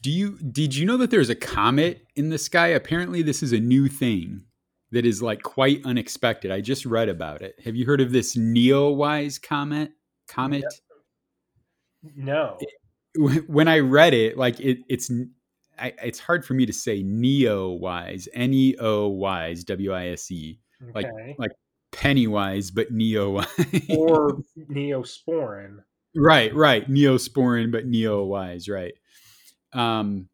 Do you did you know that there's a comet in the sky? Apparently, this is a new thing that is like quite unexpected. I just read about it. Have you heard of this Neowise comet? Comet. No. When I read it, like it, it's I, it's hard for me to say Neowise, N E O Wise, W I S E, like like Pennywise, but Neowise. or Neosporin. right, right, Neosporin, but Neowise, right. Um,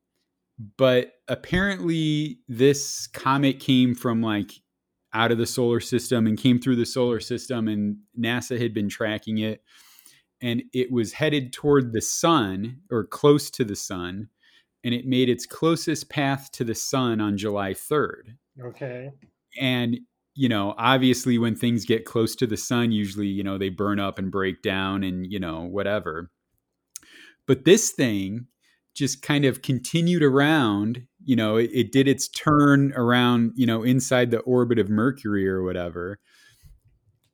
but apparently this comet came from like out of the solar system and came through the solar system and NASA had been tracking it and it was headed toward the sun or close to the sun and it made its closest path to the sun on July 3rd. Okay. And you know, obviously when things get close to the sun usually, you know, they burn up and break down and, you know, whatever. But this thing just kind of continued around you know it, it, did its turn around you know inside the orbit of mercury or whatever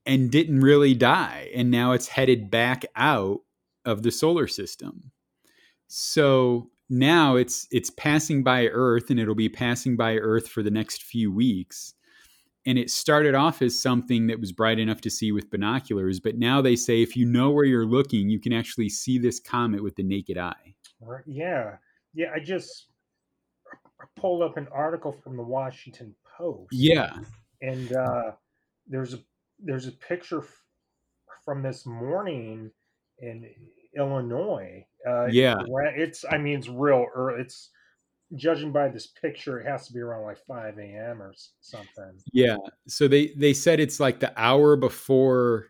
and didn't really die. And now it's headed back out of the solar system. So now it's it's passing by earth and it'll be passing by earth for the next few weeks. And it started off as something that was bright enough to see with binoculars but now they say if you know where you're looking you can actually see this comet with the naked eye. Yeah. Yeah. I just pulled up an article from the Washington Post. yeah And uh, there's a there's a picture f- from this morning in Illinois. Uh, Yeah. It's I mean it's real early. It's judging by this picture, it has to be around like 5 a.m. or something. Yeah. So they they said it's like the hour before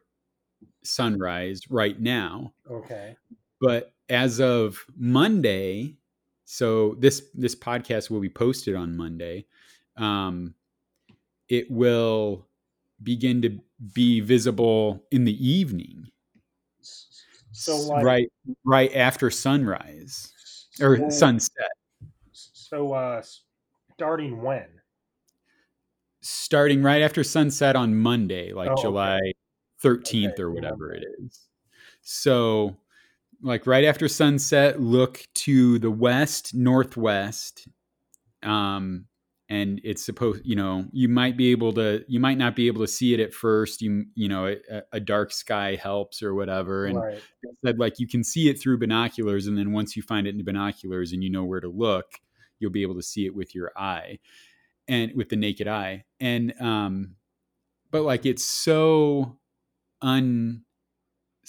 sunrise right now, Okay. but as of Monday, so this this podcast will be posted on Monday. Um, it will begin to be visible in the evening, So like right right after sunrise or so- sunset, So uh, starting when? starting right after sunset on Monday, like Oh, okay. July 13th Okay, or whatever it remember. So, like right after sunset, look to the west, northwest. Um, and it's supposed, you know, you might be able to, you might not be able to see it at first. You, you know, a, a dark sky helps or whatever. And right. said like you can see it through binoculars, and then once you find it in binoculars and you know where to look, you'll be able to see it with your eye and with the naked eye. And um, but like it's so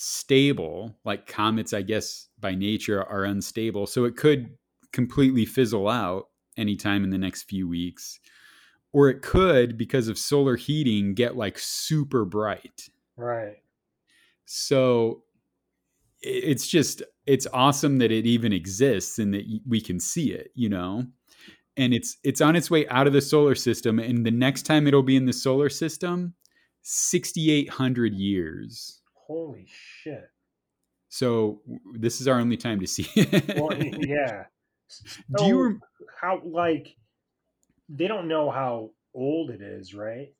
unstable, like comets, I guess by nature are unstable, so it could completely fizzle out anytime in the next few weeks. Or it could, because of solar heating, get like super bright Right. so it's just it's awesome that it even exists and that we can see it you know and it's it's on its way out of the solar system and the next time it'll be in the solar system 6800 years Holy shit. so this is our only time to see it Well, yeah. do you rem- how like they don't know how old it is, right?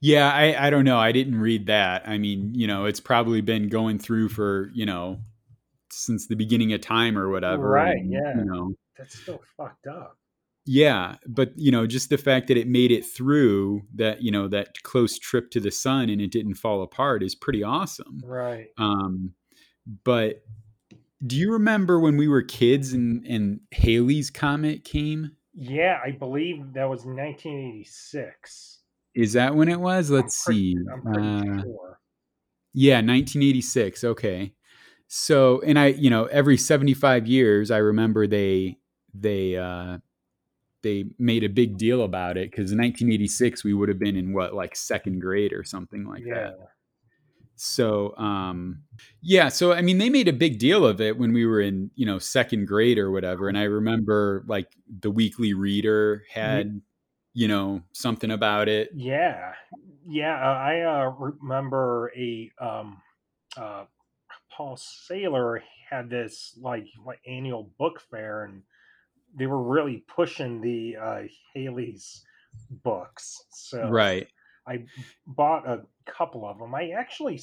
yeah I, I don't know i didn't read that i mean you know it's probably been going through for you know since the beginning of time or whatever Right, and, yeah. you know That's still fucked up. Yeah, but you know, just the fact that it made it through that, you know, that close trip to the sun and it didn't fall apart is pretty awesome. Right. Um, but do you remember when we were kids and and Halley's comet came? Yeah, I believe that was 1986. Is that when it was? Let's I'm pretty- see. I'm pretty Uh, sure. Yeah, 1986. Okay. So, and I, you know, every 75 years, I remember they they uh they made a big deal about it because in 1986 we would have been in what like second grade or something like yeah. that. So, um yeah, so I mean they made a big deal of it when we were in, you know, second grade or whatever and I remember like the weekly reader had you know something about it. Yeah. Yeah, uh, I uh, remember a um uh Paul Saylor had this like like annual book fair and they were really pushing the uh Halley's books. So Right. I bought a couple of them. I actually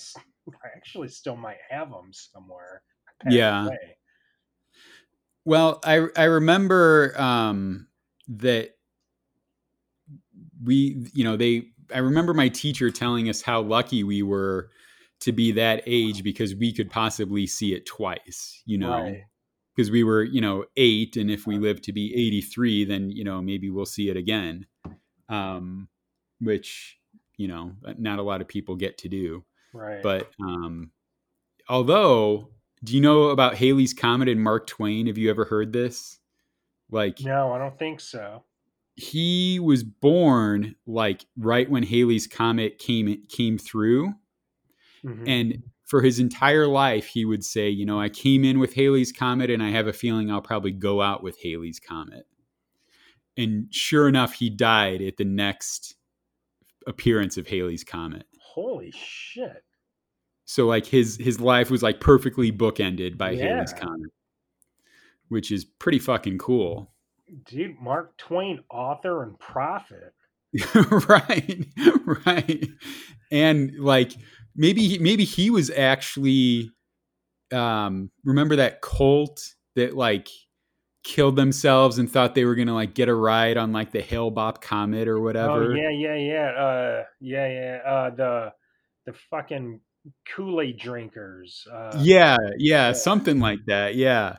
I actually still might have them somewhere. Yeah. away. Well, I I remember um, that we, you know, they. I remember my teacher telling us how lucky we were to be that age because we could possibly see it twice. You know, Right. Because we were, you know, eight, and if we live to be eighty-three, then you know maybe we'll see it again. Um, which you know, not a lot of people get to do. Right. But um, although, do you know about Halley's Comet and Mark Twain? Have you ever heard this? Like, no, I don't think so. he was born like right when Halley's Comet came came through, Mhm. and for his entire life, he would say, you know, I came in with Halley's Comet, and I have a feeling I'll probably go out with Halley's Comet. And sure enough, he died at the next appearance of Halley's Comet. Holy shit. So like his his life was like perfectly bookended by Halley's Yeah. Comet, which is pretty fucking cool. Dude, Mark Twain, author and prophet. right, right, and like maybe maybe he was actually um remember that cult that like killed themselves and thought they were gonna like get a ride on like the Hale Bopp Comet or whatever. Oh yeah, yeah, yeah. Uh yeah, yeah. Uh the the fucking Kool-Aid drinkers. Uh yeah, yeah, Yeah. something like that. Yeah.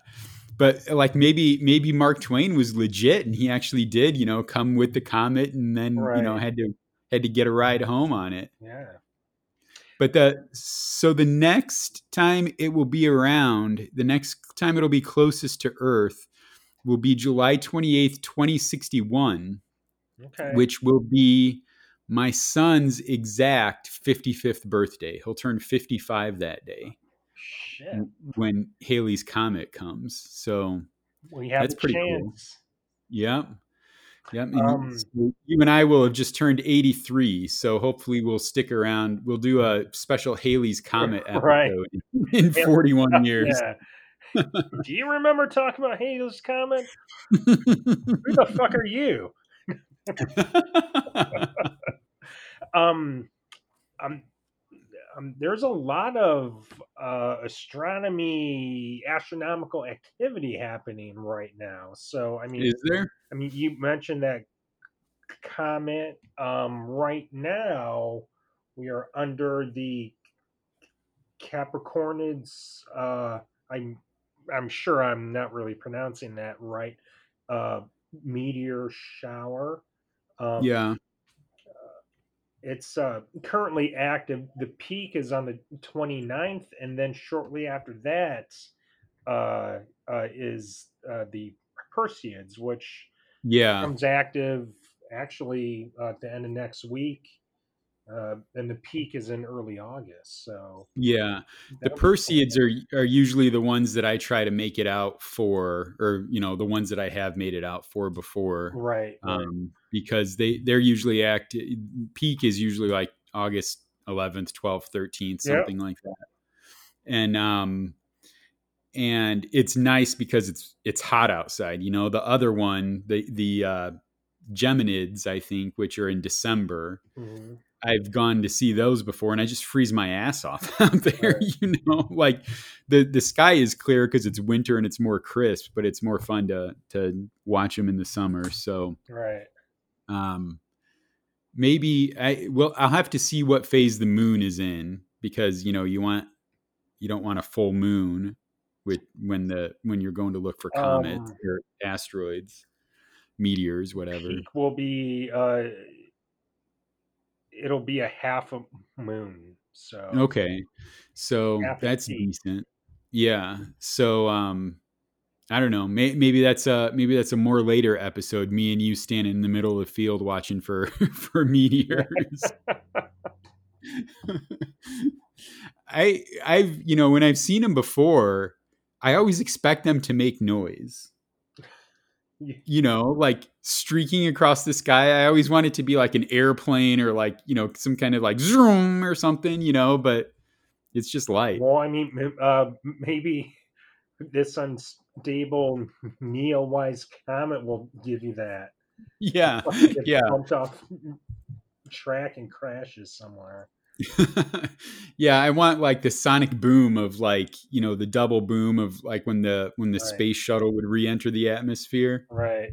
But like maybe maybe Mark Twain was legit and he actually did, you know, come with the comet and then, you know, had to had to get a ride home on it. yeah. But the so the next time it will be around, the next time it'll be closest to Earth will be July 28th, 2061, Okay. which will be my son's exact 55th birthday. He'll turn 55 that day oh, Shit. when Halley's comet comes. So, We have That's a pretty cool. chance. yep. Yep. And Um, you and I will have just turned 83. So hopefully we'll stick around. We'll do a special Halley's Comet episode Right. in 41 years. Yeah. Do you remember talking about Halley's Comet? Who the fuck are you? Um, um, um, there's a lot of uh, astronomy, astronomical activity happening right now. So, I mean, Is there? I mean, you mentioned that comet. Um, right now, we are under the Capricornids. Uh, I'm, I'm sure I'm not really pronouncing that right. Uh, meteor shower. Um, Yeah. It's uh, currently active. The peak is on the 29th, and then shortly after that uh, uh, is uh, the Perseids, which Yeah. becomes active actually uh, at the end of next week. Uh, and the peak is in early August. So Yeah. The cool. Perseids are are usually the ones that I try to make it out for, or you know, the ones that I have made it out for before. right. right. um, because they they're usually act peak is usually like August 11th, 12th, 13th, Yep. something like that. And um and it's nice because it's it's hot outside. You know, the other one, the the uh Geminids, I think, which are in December. Mhm. I've gone to see those before and I just freeze my ass off out there, Right. you know. Like the the sky is clear because it's winter and it's more crisp, but it's more fun to to watch them in the summer. So Right. um maybe i well i'll have to see what phase the moon is in because you know you want you don't want a full moon with when the when you're going to look for comets Um, or asteroids meteors whatever will be uh, it'll be a half a moon. So okay so that's decent yeah so um i don't know may, maybe that's a maybe that's a more later episode me and you standing in the middle of the field watching for for meteors I I've you know when I've seen them before, I always expect them to make noise. You know, like streaking across the sky. I always want it to be like an airplane or like you know some kind of like zoom or something. You know, but it's just light. Well, I mean, uh, maybe this unstable Neowise comet will give you that. Yeah, yeah, bumped off track and crashes somewhere. yeah, I want like the sonic boom of like you know the double boom of like when the when the Right. space shuttle would re-enter the atmosphere. right.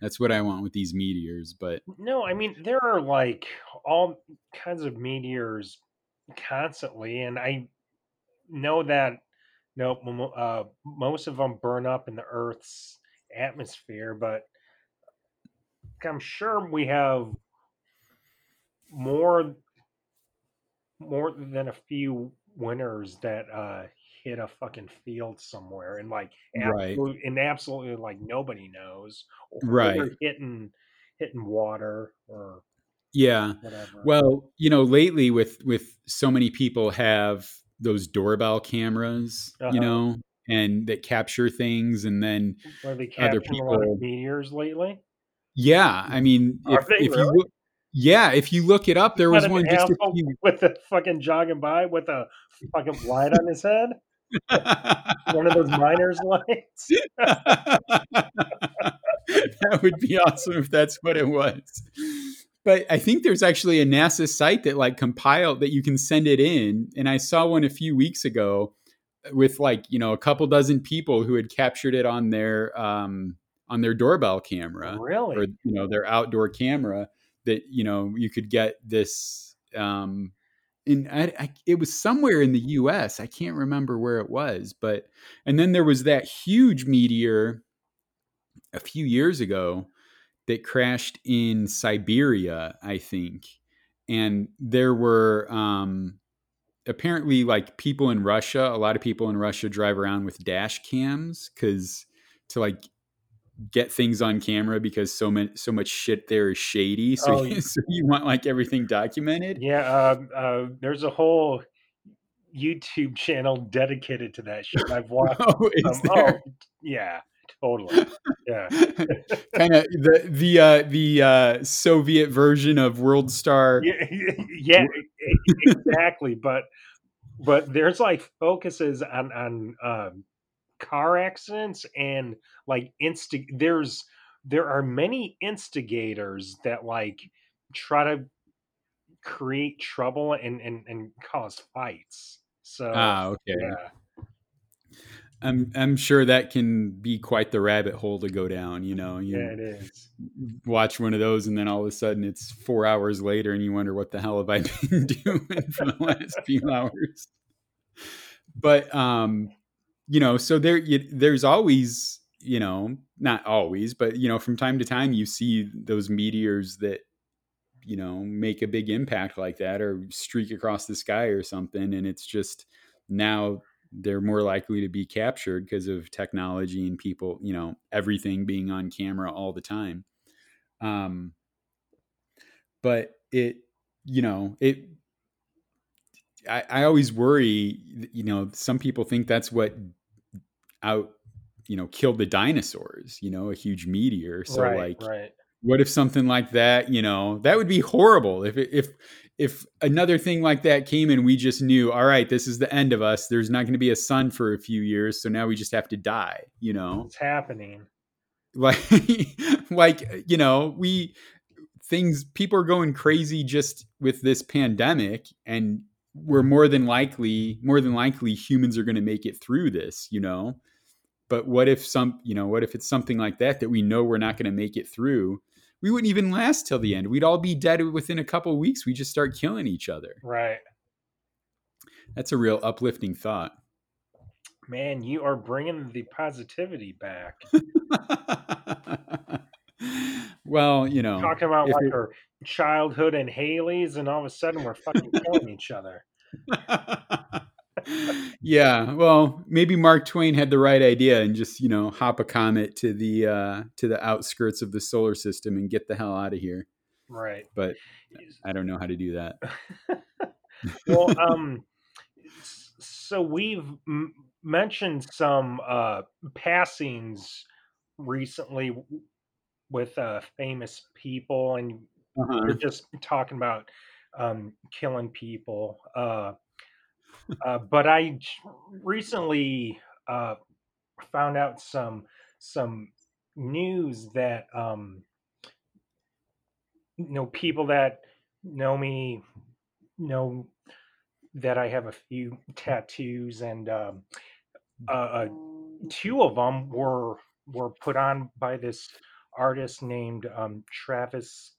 That's what I want with these meteors. But No, I mean there are like all kinds of meteors constantly, and I know that no, mo- uh, most of them burn up in the Earth's atmosphere, but I'm sure we have more more than a few winners that uh hit a fucking field somewhere and like right, absolute, and absolutely like nobody knows or right, hitting hitting water or yeah. whatever. Well, you know, lately with with so many people have those doorbell cameras, Uh-huh. you know, and that capture things, and then Are they other capturing a lot people- meteors lately? yeah, I mean, Are if, if you really? look, yeah, if you look it up, there was one just few. with the fucking jogging by with a fucking light on his head. One of those miners lights. that would be awesome if that's what it was. But I think there's actually a NASA site that like compiled that you can send it in. And I saw one a few weeks ago with like, you know, a couple dozen people who had captured it on their um on their doorbell camera really, or you know their outdoor camera that you know you could get this um in I, I, it was somewhere in the US I can't remember where it was but and then there was that huge meteor a few years ago that crashed in Siberia I think. And there were um apparently like people in Russia a lot of people in Russia drive around with dash cams cuz to like get things on camera because so much so much shit there is shady. So, Oh, you, so you want like everything documented. Yeah, uh, uh, there's a whole YouTube channel dedicated to that shit. I've watched. Oh, there oh, yeah, totally. Yeah, kind of the the uh, the uh, Soviet version of World Star? yeah, yeah, exactly. But but there's like focuses on on um, car accidents and like insta. There's there are many instigators that like try to create trouble and and, and cause fights. So Ah, okay. yeah. I'm I'm sure that can be quite the rabbit hole to go down. You know, you Yeah, it is. watch one of those, and then all of a sudden it's four hours later, and you wonder what the hell have I been doing for the last few hours. But um, you know, so there you, there's always you know not always, but you know from time to time you see those meteors that you know make a big impact like that or streak across the sky or something, and it's just now they're more likely to be captured because of technology and people, you know, everything being on camera all the time. Um, but it, you know, it, I, I always worry, you know, some people think that's what out, you know, killed the dinosaurs, you know, a huge meteor. So right, like, right. what if something like that, you know, that would be horrible if if if another thing like that came and we just knew, all right, this is the end of us. There's not going to be a sun for a few years, so now we just have to die, you know. It's happening. Like like, uh, you know, we things people are going crazy just with this pandemic and we're more than likely more than likely humans are going to make it through this, you know. But what if some, you know, what if it's something like that that we know we're not going to make it through? We wouldn't even last till the end. We'd all be dead within a couple of weeks. We just start killing each other. Right. That's a real uplifting thought. Man, you are bringing the positivity back. well, you know, Talking about like it- our childhood and Halley's, and all of a sudden we're fucking killing each other. yeah, well, maybe Mark Twain had the right idea and just you know hop a comet to the uh, to the outskirts of the solar system and get the hell out of here. Right. But I don't know how to do that. well, um, so we've m- mentioned some uh, passings recently with uh, famous people, and Uh-huh. we're just talking about um, killing people. Uh, uh, but I recently uh, found out some some news that um, you know people that know me know that I have a few tattoos, and um, uh, two of them were were put on by this artist named um, Travis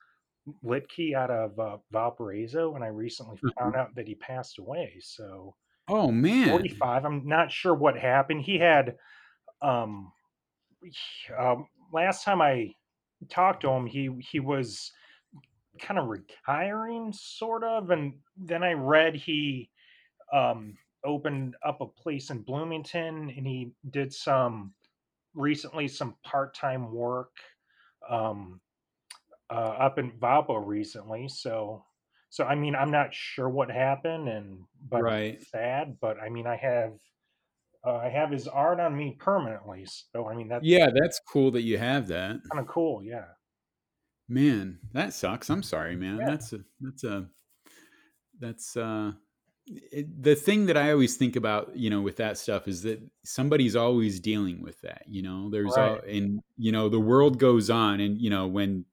Litke out of uh, Valparaiso, and I recently found out that he passed away. So Oh man. 45. I'm not sure what happened. He had um, um last time I talked to him, he he was kind of retiring, sort of, and then I read he um opened up a place in Bloomington, and he did some recently some part-time work um uh, up in Valpo recently. So so I mean, I'm not sure what happened, and but Right. sad. But I mean, I have uh, I have his art on me permanently. So I mean, that's Yeah, that's cool that you have that. kind of cool. Yeah. Man, that sucks. I'm sorry, man. Yeah. That's a that's a that's uh it, the thing that I always think about, you know, with that stuff is that somebody's always dealing with that, you know. There's Right. all and you know, the world goes on and you know, when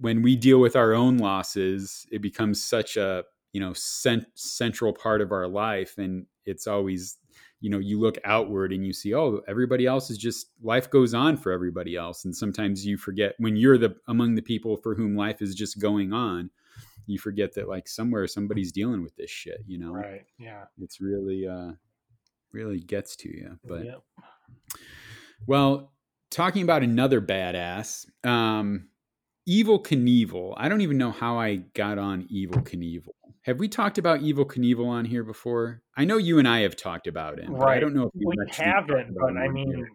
when we deal with our own losses, it becomes such a, you know, cent- central part of our life and it's always you know you look outward and you see oh everybody else is just life goes on for everybody else and sometimes you forget when you're the among the people for whom life is just going on you forget that like somewhere somebody's dealing with this shit you know Right. Yeah. it's really uh really gets to you but Yep. well talking about another badass um Evel Knievel i don't even know how i got on Evel Knievel have we talked about Evel Knievel on here before i know you and i have talked about him but i don't know if We we've actually talked haven't, but I mean, here.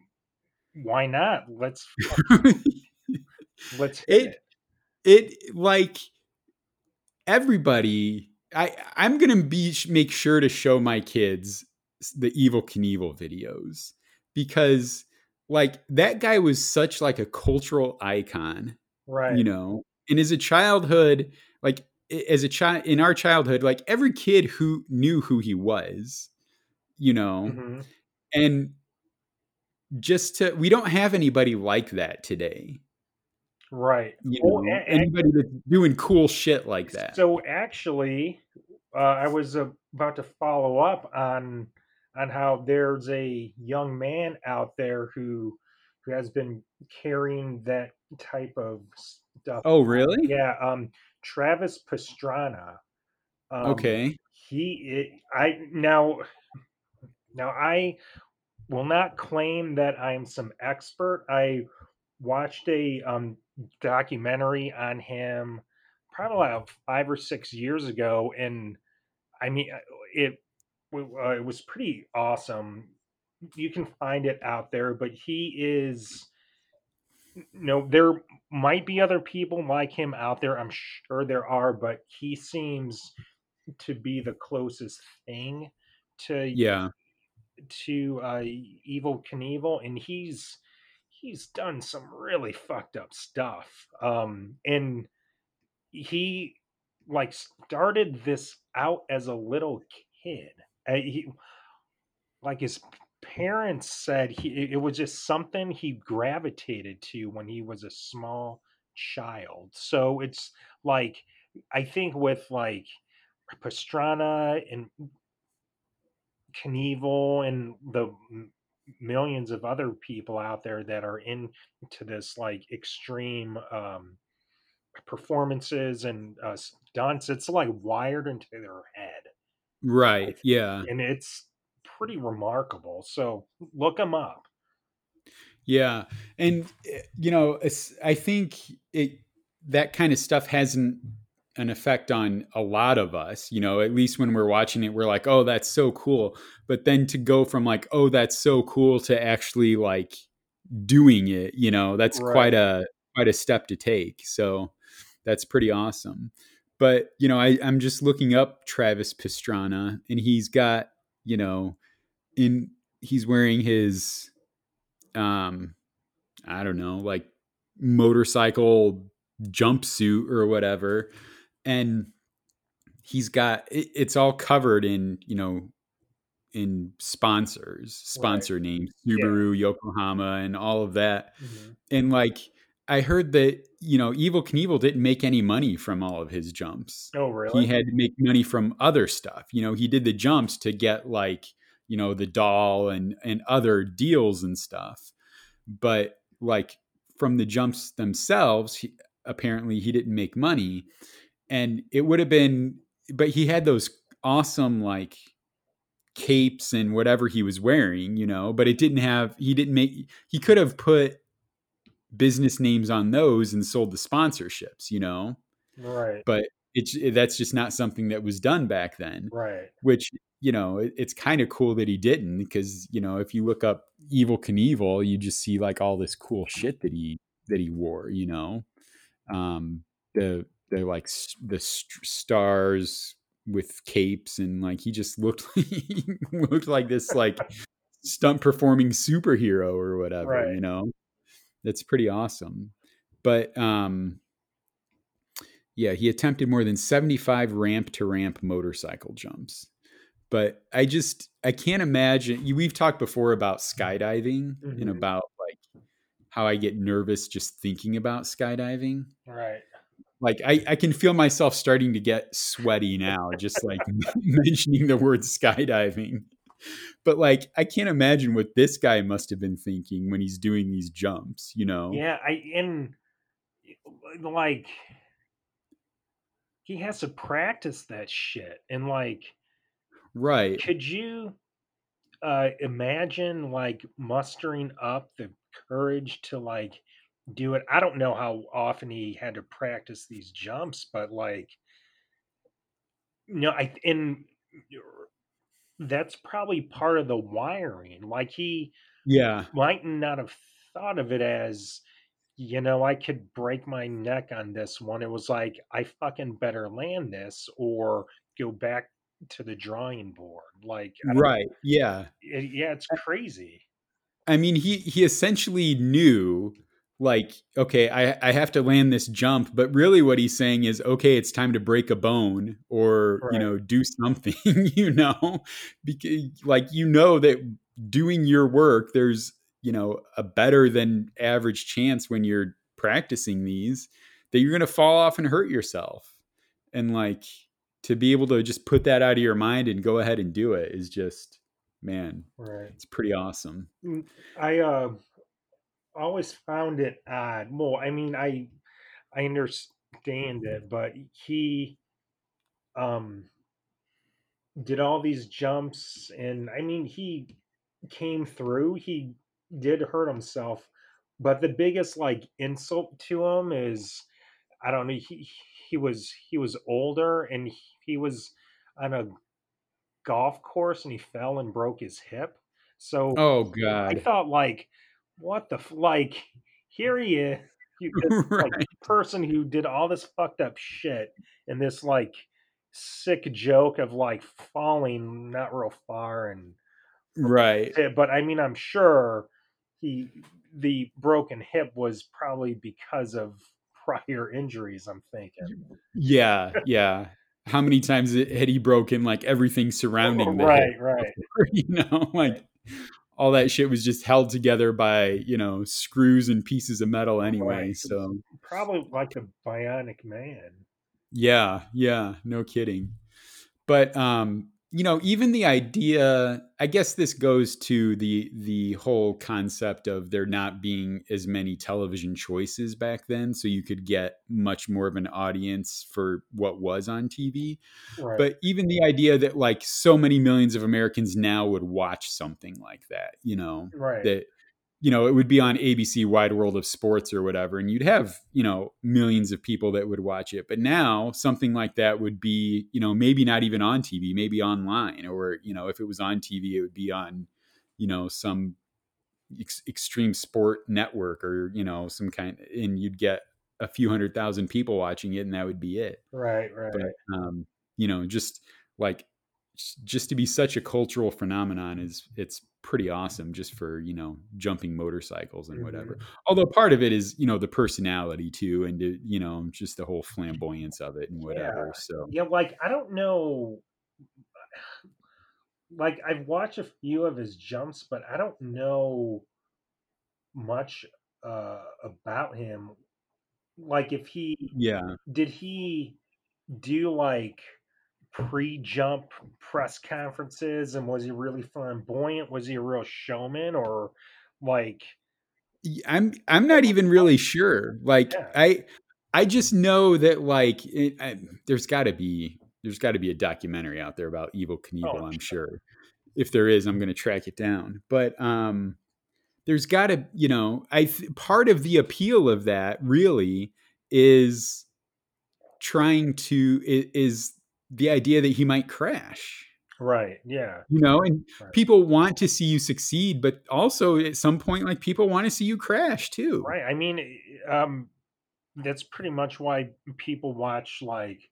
why not? Let's let's it it. it like everybody i i'm gonna be make sure to show my kids the Evel Knievel videos because like that guy was such like a cultural icon Right. you know and as a childhood like as a child in our childhood like every kid who knew who he was you know hmm and just to we don't have anybody like that today Right. you Well, know a- anybody that's doing cool shit like that So actually, uh, I was uh, about to follow up on on how there's a young man out there who who has been carrying that type of stuff. oh really Yeah, um, Travis Pastrana. Um, okay he, i I now now I will not claim that I'm some expert. I watched a um, documentary on him probably about five or six years ago, and I mean, it uh, it was pretty awesome. You can find it out there, but he is. No, there might be other people like him out there. I'm sure there are, but he seems to be the closest thing to yeah to uh, Evel Knievel, and he's he's done some really fucked up stuff. Um, and he like started this out as a little kid. Uh, he like his parents said he it was just something he gravitated to when he was a small child. So it's like I think with like Pastrana and Knievel and the millions of other people out there that are into this like extreme um, performances and uh, stunts. It's like wired into their head, right yeah and it's pretty remarkable. So look them up. yeah and eh, you know i think it that kind of stuff has an, an effect on a lot of us you know at least when we're watching it we're like oh that's so cool but then to go from like oh that's so cool to actually like doing it you know that's Right. quite a quite a step to take so that's pretty awesome but you know I, i'm just looking up travis pastrana and he's got you know in he's wearing his um i don't know like motorcycle jumpsuit or whatever and he's got it, it's all covered in you know in sponsors sponsor names Yeah. subaru yokohama and all of that Mhm. and like I heard that you know Evel Knievel didn't make any money from all of his jumps. Oh, really? He had to make money from other stuff. You know, he did the jumps to get like you know the doll and and other deals and stuff, but like from the jumps themselves, he, apparently he didn't make money, and it would have been. But he had those awesome like capes and whatever he was wearing, you know, but it didn't have, he didn't make, he could have put business names on those and sold the sponsorships, you know? Right. But it's, that's just not something that was done back then. Right. Which, you know, it, it's kind of cool that he didn't because, you know, if you look up Evel Knievel, you just see like all this cool shit that he, that he wore, you know? Um, the, the like the st- stars with capes and like he just looked he looked like this like stunt performing superhero or whatever Right. you know that's pretty awesome but um yeah he attempted more than 75 ramp to ramp motorcycle jumps but i just i can't imagine we've talked before about skydiving and Mhm. about like how i get nervous just thinking about skydiving Right. like I, I can feel myself starting to get sweaty now just like mentioning the word skydiving but like i can't imagine what this guy must have been thinking when he's doing these jumps you know Yeah, I and like he has to practice that shit and like right. Could you uh imagine like mustering up the courage to like do it? I don't know how often he had to practice these jumps but like you know i and that's probably part of the wiring like he yeah. might not have thought of it as you know i could break my neck on this one. It was like i fucking better land this or go back to the drawing board like right yeah. it- yeah it's crazy. I mean he he essentially knew like okay I, I have to land this jump but really what he's saying is okay it's time to break a bone or you know do something you know? Because like you know that doing your work there's you know a better than average chance when you're practicing these that you're going to fall off and hurt yourself. And like to be able to just put that out of your mind and go ahead and do it is just man right. it's pretty awesome. I uh always found it odd. Well i mean i i understand it but he um did all these jumps and i mean he came through he did hurt himself but the biggest like insult to him is i don't know he he was he was older and he was on a golf course and he fell and broke his hip. So oh god, I thought like, what the f- like? Here he is, you, this like person who did all this fucked up shit, and this like sick joke of like falling not real far, and right. but I mean, I'm sure he the broken hip was probably because of prior injuries. I'm thinking, Yeah, yeah. How many times had he broken like everything surrounding the right, right, You know, like all that shit was just held together by you know screws and pieces of metal anyway. Right. So probably like a Bionic Man. yeah, yeah, no kidding. But um, you know, even the idea, I guess this goes to the the whole concept of there not being as many television choices back then, so you could get much more of an audience for what was on TV. Right, But even the idea that like so many millions of Americans now would watch something like that, you know, right, that you know, it would be on ABC Wide World of Sports or whatever, and you'd have, you know, millions of people that would watch it. But now something like that would be, you know, maybe not even on TV, maybe online, or, you know, if it was on TV, it would be on, you know, some ex- extreme sport network or, you know, some kind, and you'd get a few hundred thousand people watching it, and that would be it right, right. but um, you know, just like just to be such a cultural phenomenon is it's pretty awesome just for you know jumping motorcycles and whatever. Although part of it is you know the personality too, and to, you know just the whole flamboyance of it and whatever. So Yeah, like I don't know. Like I've watched a few of his jumps, but I don't know much uh, about him. Like, if he Yeah. did he do like pre-jump press conferences, and was he really flamboyant? Was he a real showman, or like? i'm I'm not even really sure. Like Yeah. I I just know that like it, I, there's got to be there's got to be a documentary out there about Evel Knievel. Oh, I'm sure. If there is, I'm going to track it down. But um, there's got to you know I th- part of the appeal of that really is trying to is the idea that he might crash Right. Yeah. you know and Right. people want to see you succeed but also at some point like people want to see you crash too Right. I mean, eh, um, that's pretty much why people watch like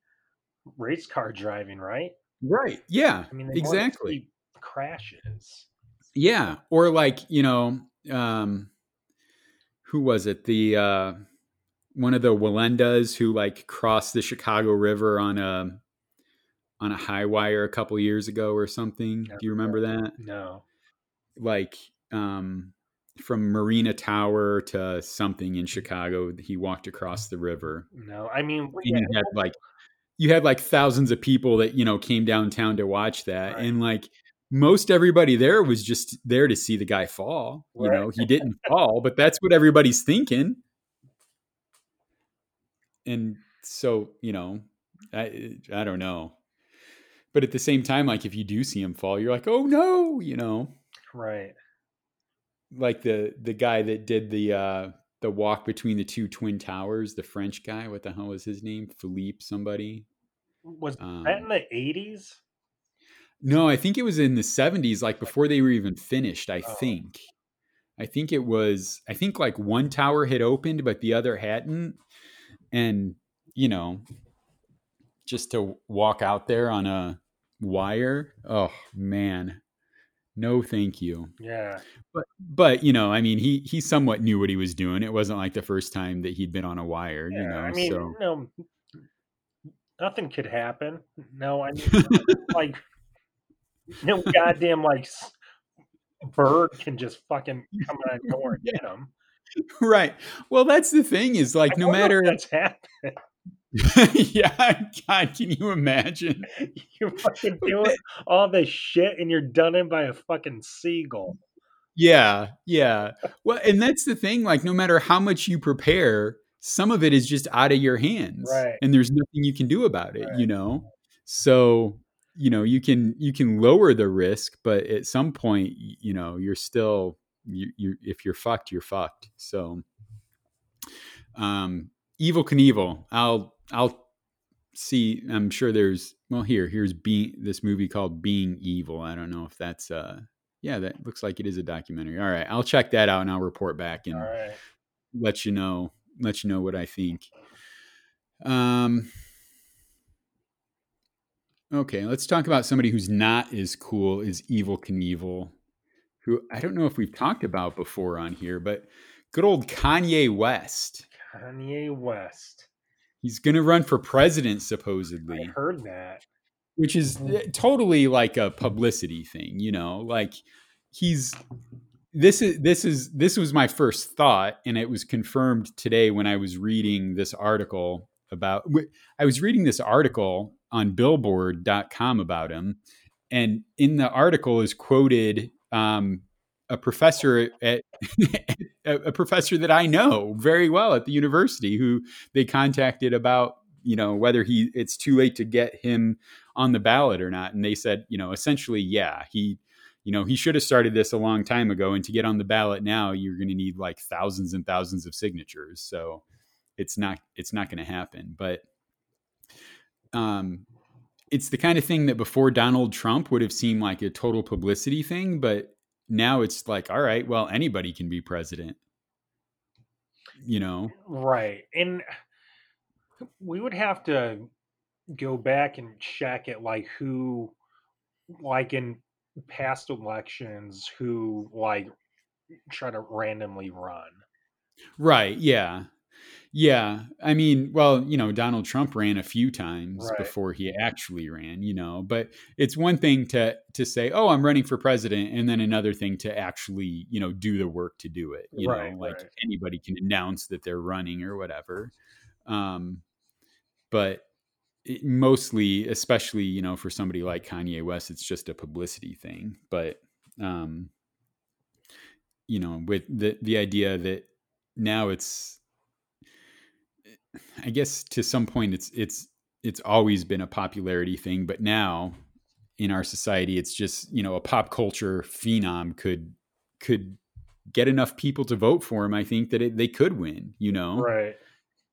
race car driving, right? right yeah I mean, exactly crashes. yeah or like you know um who was it the uh one of the Wallendas who like crossed the Chicago River on a on a high wire a couple years ago or something. Do you remember that? No. Like um from Marina Tower to something in Chicago, he walked across the river. No. I mean, yeah, you had like you had like thousands of people that, you know, came downtown to watch that. Right. And like most everybody there was just there to see the guy fall. You know, he didn't fall, but that's what everybody's thinking. And so, you know, I I don't know. But at the same time, like if you do see him fall, you're like, oh no, you know, right. like the the guy that did the uh the walk between the two twin towers, the French guy. What the hell was his name? Philippe somebody. Was Um, that in the eighties? no, I think it was in the 70s, like before they were even finished. I Oh. think. I think it was. I think like one tower had opened, but the other hadn't. And you know, just to walk out there on a wire, oh man, no, thank you. Yeah. But but you know, I mean, he he somewhat knew what he was doing. It wasn't like the first time that he'd been on a wire, Yeah. you know. I mean, so no, nothing could happen. No, I mean, like, no goddamn like bird can just fucking come out of nowhere and Yeah. hit him. right. Well, that's the thing is like I no matter that's happened. yeah, God, can you imagine? You're fucking doing all this shit and you're done in by a fucking seagull. Yeah, yeah. Well, and that's the thing. Like, no matter how much you prepare, some of it is just out of your hands, Right. and there's nothing you can do about it. Right. You know, so you know you can you can lower the risk, but at some point, you know, you're still you you if you're fucked, you're fucked. So, um, Evel Knievel. I'll I'll see. I'm sure there's well here here's being this movie called Being Evel. I don't know if that's uh yeah that looks like it is a documentary. All right, I'll check that out and I'll report back and right. let you know let you know what I think. Um. Okay, let's talk about somebody who's not as cool as Evel Knievel, who I don't know if we've talked about before on here, but good old Kanye West. Kanye West. He's going to run for president, supposedly. I heard that. which is eh, totally like a publicity thing, you know. Like he's this is this is this was my first thought, and it was confirmed today when I was reading this article about. I was reading this article on Billboard.com about him, and in the article is quoted um, a professor at a professor that I know very well at the university who they contacted about you know whether he it's too late to get him on the ballot or not. And they said you know essentially yeah he you know he should have started this a long time ago and to get on the ballot now you're going to need like thousands and thousands of signatures. So it's not it's not going to happen. But um it's the kind of thing that before Donald Trump would have seemed like a total publicity thing but now it's like all right well anybody can be president you know Right. And we would have to go back and check it like who like in past elections who like try to randomly run. Right. Yeah. Yeah, I mean, well, you know, Donald Trump ran a few times Right. before he actually ran, you know, but it's one thing to to say, "Oh, I'm running for president," and then another thing to actually, you know, do the work to do it, you Right, know, like right. anybody can announce that they're running or whatever. Um, but it, mostly, especially, you know, for somebody like Kanye West, it's just a publicity thing, but um, you know, with the the idea that now it's I guess to some point it's it's it's always been a popularity thing, but now in our society it's just, you know, a pop culture phenom could could get enough people to vote for him, I think that it, they could win, you know. Right.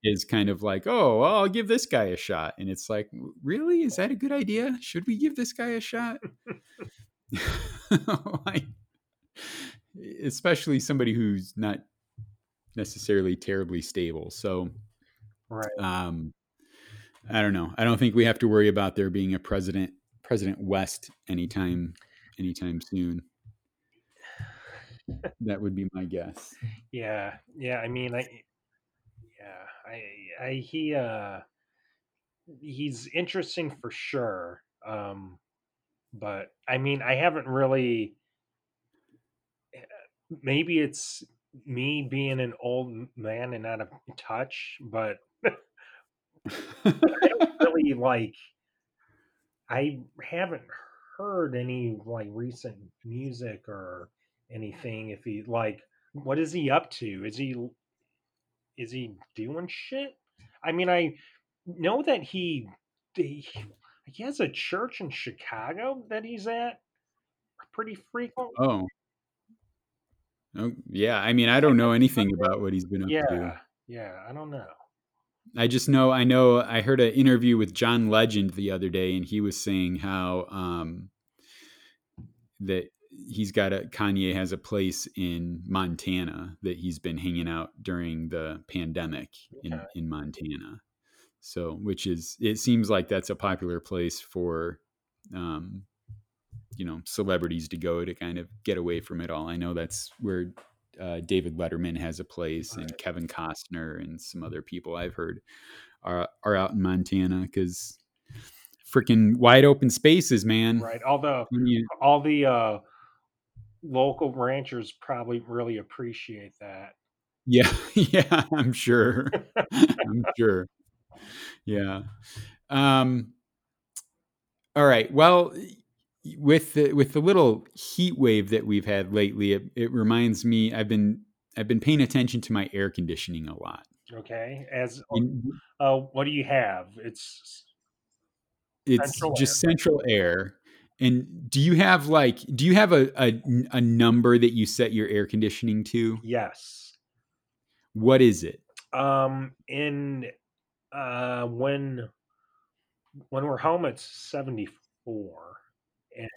Is kind of like, "Oh, well, I'll give this guy a shot." And it's like, "Really? Is that a good idea? Should we give this guy a shot?" like, especially somebody who's not necessarily terribly stable. So, Right. um, I don't know. I don't think we have to worry about there being a president President West anytime anytime soon. that would be my guess. Yeah. Yeah. I mean, I. Yeah. I. I. He. Uh. He's interesting for sure. Um. But I mean, I haven't really. Maybe it's me being an old man and out of touch, but I don't really like. I haven't heard any like recent music or anything. If he like, what is he up to? Is he is he doing shit? I mean, I know that he he, he has a church in Chicago that he's at pretty frequently. Oh. Oh, yeah. I mean, I don't know anything about what he's been up to. Yeah, yeah. I don't know. I just know I know I heard an interview with John Legend the other day, and he was saying how um, that he's got a Kanye has a place in Montana that he's been hanging out during the pandemic in Okay. in Montana. So, which is it seems like that's a popular place for um, you know celebrities to go to kind of get away from it all. I know that's where uh, David Letterman has a place, and Kevin Costner and some other people I've heard are are out in Montana because freaking wide open spaces, man. Right. Although When you- all the uh, local ranchers probably really appreciate that. yeah, yeah, I'm sure. I'm sure. Yeah. Um. All right. Well, with the with the little heat wave that we've had lately, it, it reminds me I've been I've been paying attention to my air conditioning a lot. Okay. As uh, what do you have? It's it's Central just central air. And do you have like do you have a, a a number that you set your air conditioning to? yes. What is it? Um. In uh, when when we're home, it's seventy four.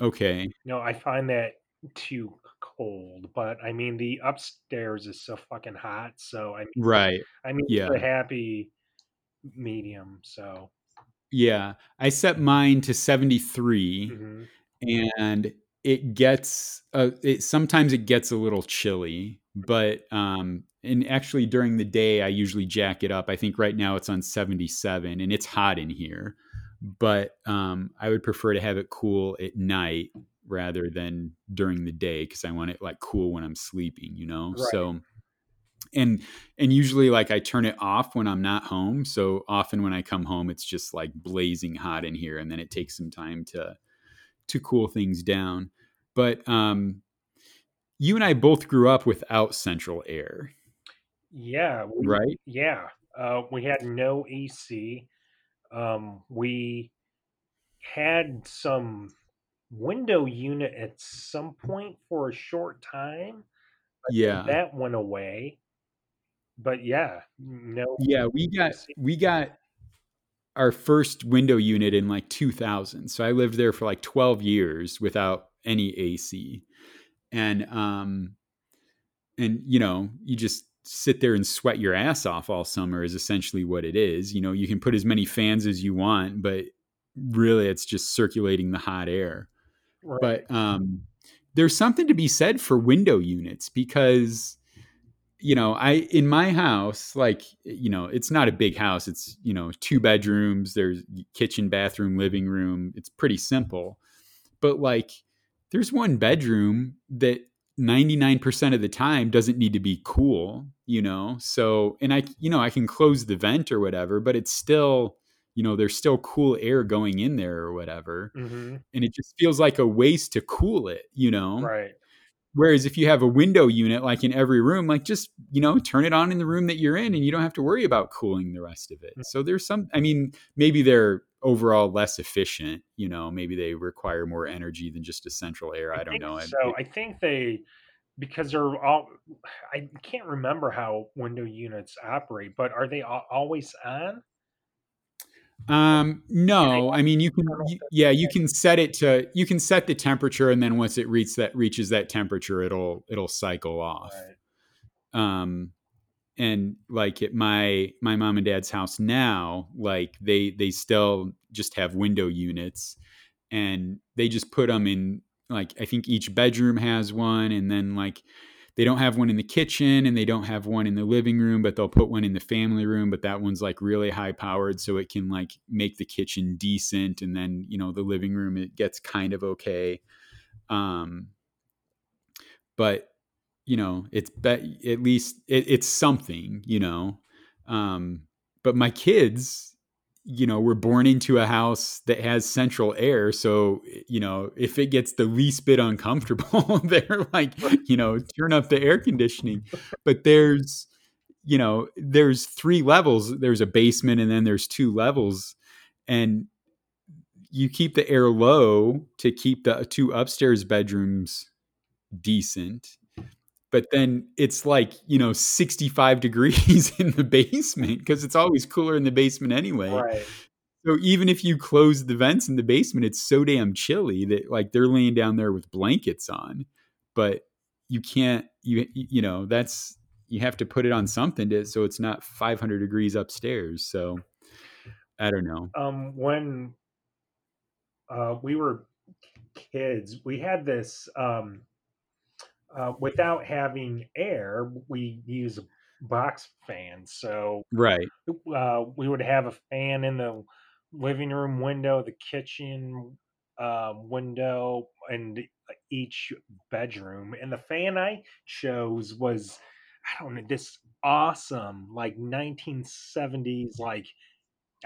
Okay. No, I find that too cold. But I mean, the upstairs is so fucking hot. So I mean, Right. I mean, Yeah. it's a happy medium. So Yeah. I set mine to 73 mhm. and it gets uh, it sometimes it gets a little chilly, but um and actually during the day I usually jack it up. I think right now it's on 77 and it's hot in here. But um I would prefer to have it cool at night rather than during the day cuz I want it like cool when I'm sleeping, you know? Right. So and and usually like I turn it off when I'm not home. So often when I come home it's just like blazing hot in here and then it takes some time to to cool things down. But um, you and I both grew up without central air, yeah, we, right? yeah. Uh, we had no AC. Um, we had some window unit at some point for a short time. Yeah. That went away. But yeah, no. Yeah, we got we got our first window unit in like 2000. So I lived there for like 12 years without any AC. And um and you know, you just sit there and sweat your ass off all summer is essentially what it is. You know, you can put as many fans as you want, but really it's just circulating the hot air. Right. But um there's something to be said for window units because you know, I in my house, like you know, it's not a big house. It's you know, two bedrooms. There's kitchen, bathroom, living room. It's pretty simple, but like, there's one bedroom that 99% of the time doesn't need to be cool, you know? So, and I, you know, I can close the vent or whatever, but it's still, you know, there's still cool air going in there or whatever. Mm-hmm. And it just feels like a waste to cool it, you know? Right. Whereas if you have a window unit, like in every room, like just, you know, turn it on in the room that you're in and you don't have to worry about cooling the rest of it. So there's some, I mean, maybe they're overall less efficient, you know, maybe they require more energy than just a central air. I, I don't know. so. I think they, because they're all, I can't remember how window units operate, but are they always on? Um, no, I mean you can, you, yeah, you can set it to, you can set the temperature, and then once it reaches that reaches that temperature, it'll it'll cycle off. Right. Um, and like at my my mom and dad's house now, like they they still just have window units, and they just put them in like I think each bedroom has one, and then like they don't have one in the kitchen and they don't have one in the living room, but they'll put one in the family room. But that one's like really high powered, so it can like make the kitchen decent, and then you know the living room it gets kind of okay. Um, but you know it's be- at least it, it's something, you know. Um, but my kids, you know, were born into a house that has central air. So, you know, if it gets the least bit uncomfortable, they're like, you know, turn up the air conditioning. But there's, you know, there's three levels. There's a basement and then there's two levels. And you keep the air low to keep the two upstairs bedrooms decent. But then it's like, you know, 65 degrees in the basement because it's always cooler in the basement anyway. Right. So even if you close the vents in the basement, it's so damn chilly that like they're laying down there with blankets on. But you can't you you know, that's you have to put it on something to so it's not 500 degrees upstairs. So I don't know. Um, when uh, we were kids, we had this. Um, uh, without having air, we use box fans. So Right. uh, we would have a fan in the living room window, the kitchen um, window, and each bedroom. And the fan I chose was, I don't know, this awesome, like 1970s, like,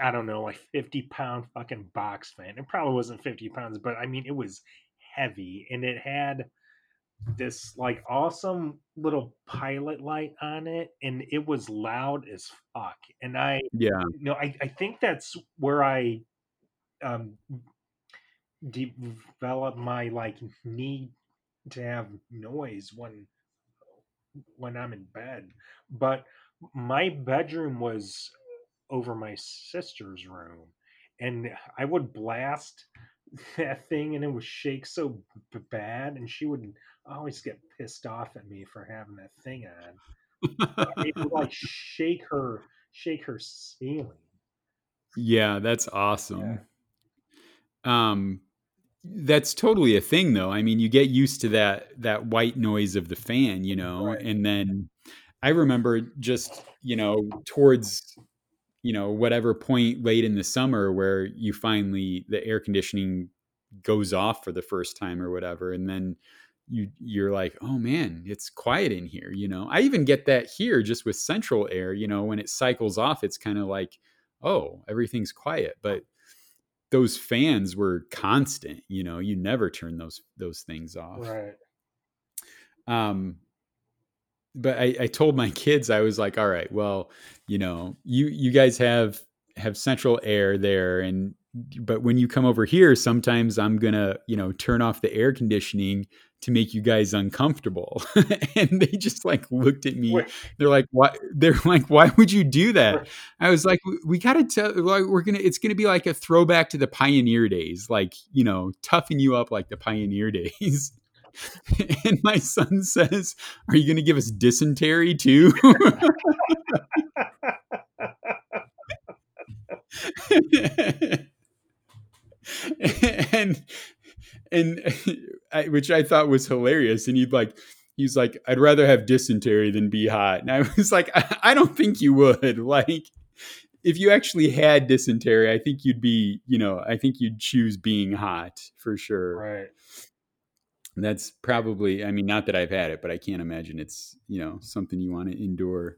I don't know, like 50 pound fucking box fan. It probably wasn't 50 pounds, but I mean, it was heavy and it had this like awesome little pilot light on it and it was loud as fuck and i Yeah. you know i, I think that's where i um developed my like need to have noise when when i'm in bed but my bedroom was over my sister's room and i would blast that thing and it would shake so b- bad and she would always get pissed off at me for having that thing on it would like shake her shake her ceiling yeah, that's awesome. Um that's totally a thing though. I mean, you get used to that that white noise of the fan, you know, Right. and then I remember just, you know, towards you know, whatever point late in the summer where you finally the air conditioning goes off for the first time or whatever and then you you're like, "Oh man, it's quiet in here," you know. I even get that here just with central air, you know, when it cycles off, it's kind of like, "Oh, everything's quiet." But those fans were constant, you know. You never turn those those things off. right Um but I, I told my kids I was like, all right, well, you know, you you guys have have central air there, and but when you come over here, sometimes I'm gonna you know turn off the air conditioning to make you guys uncomfortable, and they just like looked at me. They're like, why? They're like, why would you do that? I was like, we, we gotta tell, like, we're gonna, it's gonna be like a throwback to the pioneer days, like you know, toughen you up like the pioneer days. and my son says, Are you going to give us dysentery too? and and I, which I thought was hilarious. And he'd like he's like, I'd rather have dysentery than be hot. And I was like, I, I don't think you would. Like, if you actually had dysentery, I think you'd be, you know, I think you'd choose being hot for sure. Right. That's probably, I mean, not that I've had it, but I can't imagine it's, you know, something you want to endure.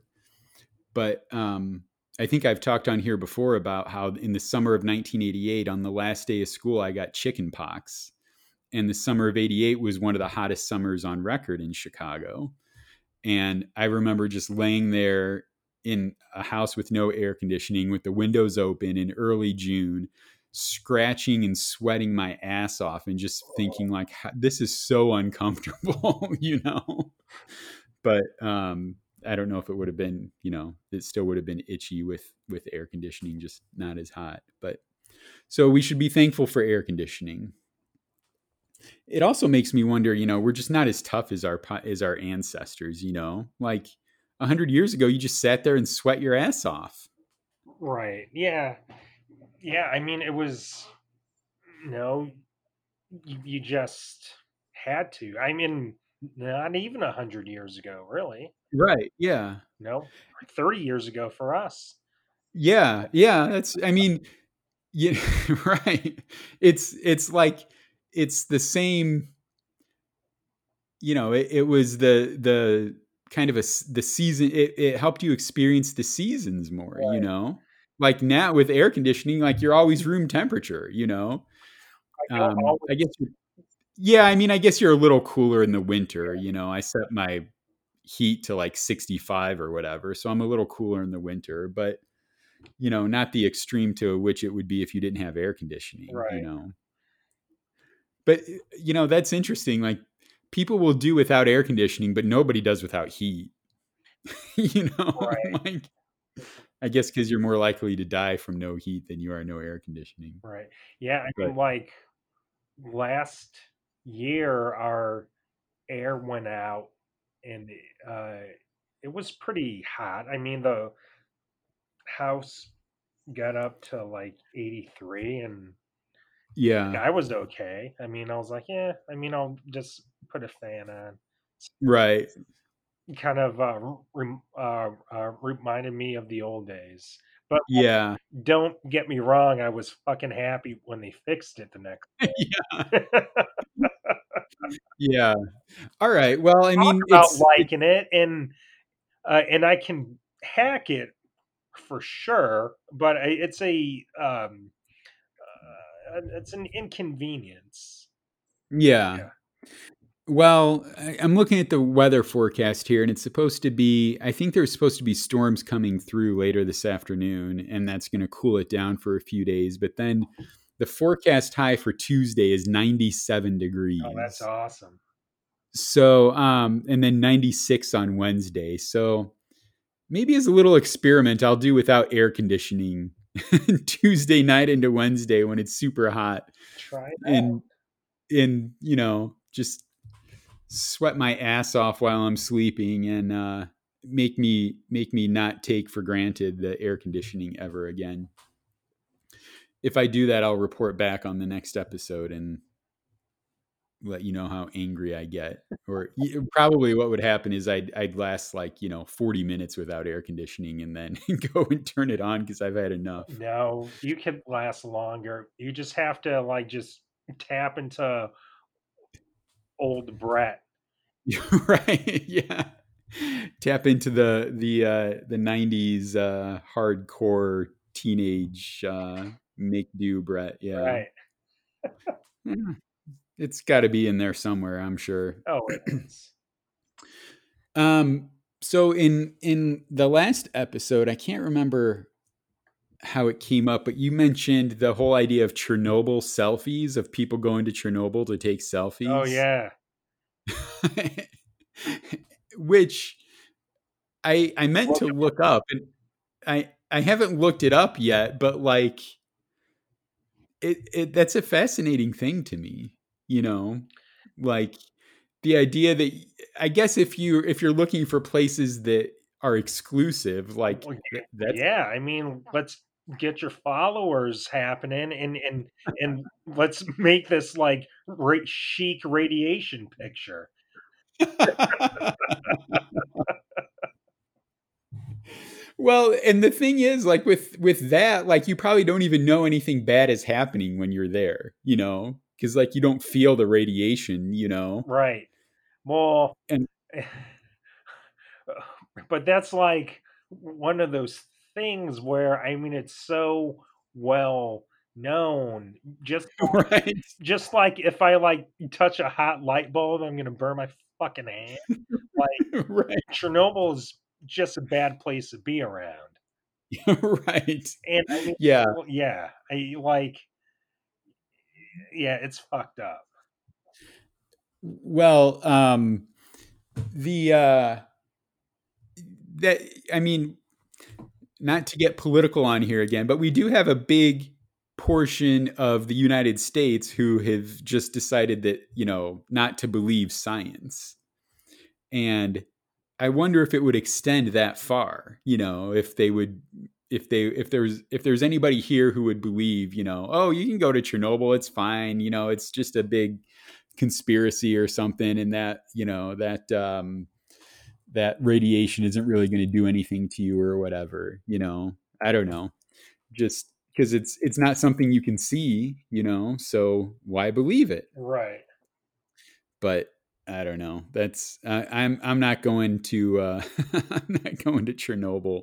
But um, I think I've talked on here before about how in the summer of 1988, on the last day of school, I got chicken pox. And the summer of 88 was one of the hottest summers on record in Chicago. And I remember just laying there in a house with no air conditioning with the windows open in early June, scratching and sweating my ass off and just thinking like this is so uncomfortable, you know. But um I don't know if it would have been, you know, it still would have been itchy with with air conditioning, just not as hot. But so we should be thankful for air conditioning. It also makes me wonder, you know, we're just not as tough as our as our ancestors, you know. Like a hundred years ago, you just sat there and sweat your ass off. Right. Yeah. Yeah. I mean, it was no, you, you just had to. I mean, not even a hundred years ago, really. Right. Yeah. No, 30 years ago for us. Yeah. Yeah. That's, I mean, yeah, right. It's, it's like, it's the same, you know, it, it was the, the kind of a, the season, it, it helped you experience the seasons more, right. you know? Like now with air conditioning, like you're always room temperature, you know? I, um, I guess yeah, I mean, I guess you're a little cooler in the winter. You know, I set my heat to like 65 or whatever, so I'm a little cooler in the winter, but you know, not the extreme to which it would be if you didn't have air conditioning. Right. You know, but you know that's interesting. Like people will do without air conditioning, but nobody does without heat. you know, right. like I guess because you're more likely to die from no heat than you are no air conditioning. Right. Yeah. I but, mean, like last year our air went out and uh, it was pretty hot. I mean, the house got up to like 83 and yeah, I was okay. I mean, I was like, yeah, I mean, I'll just put a fan on. Right. Kind of uh, re- uh, uh, reminded me of the old days. But yeah, don't get me wrong. I was fucking happy when they fixed it the next day. yeah. yeah. All right. Well, I mean, about liking it, and uh, and I can hack it for sure, but it's a um, it's an inconvenience. Yeah. yeah. Well, I'm looking at the weather forecast here, and it's supposed to be. I think there's supposed to be storms coming through later this afternoon, and that's going to cool it down for a few days. But then the forecast high for Tuesday is 97 degrees. Oh, that's awesome. So, um, and then 96 on Wednesday. So, maybe as a little experiment, I'll do without air conditioning Tuesday night into Wednesday when it's super hot. Try that. And, and, you know, just sweat my ass off while I'm sleeping and, uh, make me make me not take for granted the air conditioning ever again if I do that, I'll report back on the next episode and let you know how angry I get. Or probably what would happen is I'd I'd last like you know forty minutes without air conditioning and then go and turn it on because I've had enough. No, you can last longer. You just have to like just tap into old Brett. right? Yeah. Tap into the the uh, the '90s uh, hardcore teenage uh, make do, Brett. Yeah. Right. yeah. It's got to be in there somewhere, I'm sure. Oh, it is. um. So in in the last episode, I can't remember how it came up, but you mentioned the whole idea of Chernobyl selfies of people going to Chernobyl to take selfies. Oh yeah. Which I I meant to look up and I I haven't looked it up yet, but like it, it that's a fascinating thing to me you know like the idea that i guess if you if you're looking for places that are exclusive like that's yeah i mean let's get your followers happening and and and let's make this like chic radiation picture. Well, and the thing is, like with with that, like you probably don't even know anything bad is happening when you're there, you know, because like you don't feel the radiation, you know. Right. Well, And but that's like one of those things where I mean it's so well known. Just right, just like if I like touch a hot light bulb, I'm gonna burn my fucking hand. Like right, Chernobyl is just a bad place to be around. right. And I mean, Yeah. yeah, I like, yeah, it's fucked up. Well, um, the uh, that I mean, not to get political on here again, but we do have a big portion of the United States who have just decided that you know not to believe science, and I wonder if it would extend that far. You know, if they would. If they if there's if there's anybody here who would believe, you know, oh, you can go to Chernobyl, it's fine, you know, it's just a big conspiracy or something and that you know that um that radiation isn't really going to do anything to you or whatever you know? I don't know. Just because it's it's not something you can see you know? So why believe it? Right. but i don't know. That's uh, i'm i'm not going to uh i'm not going to chernobyl.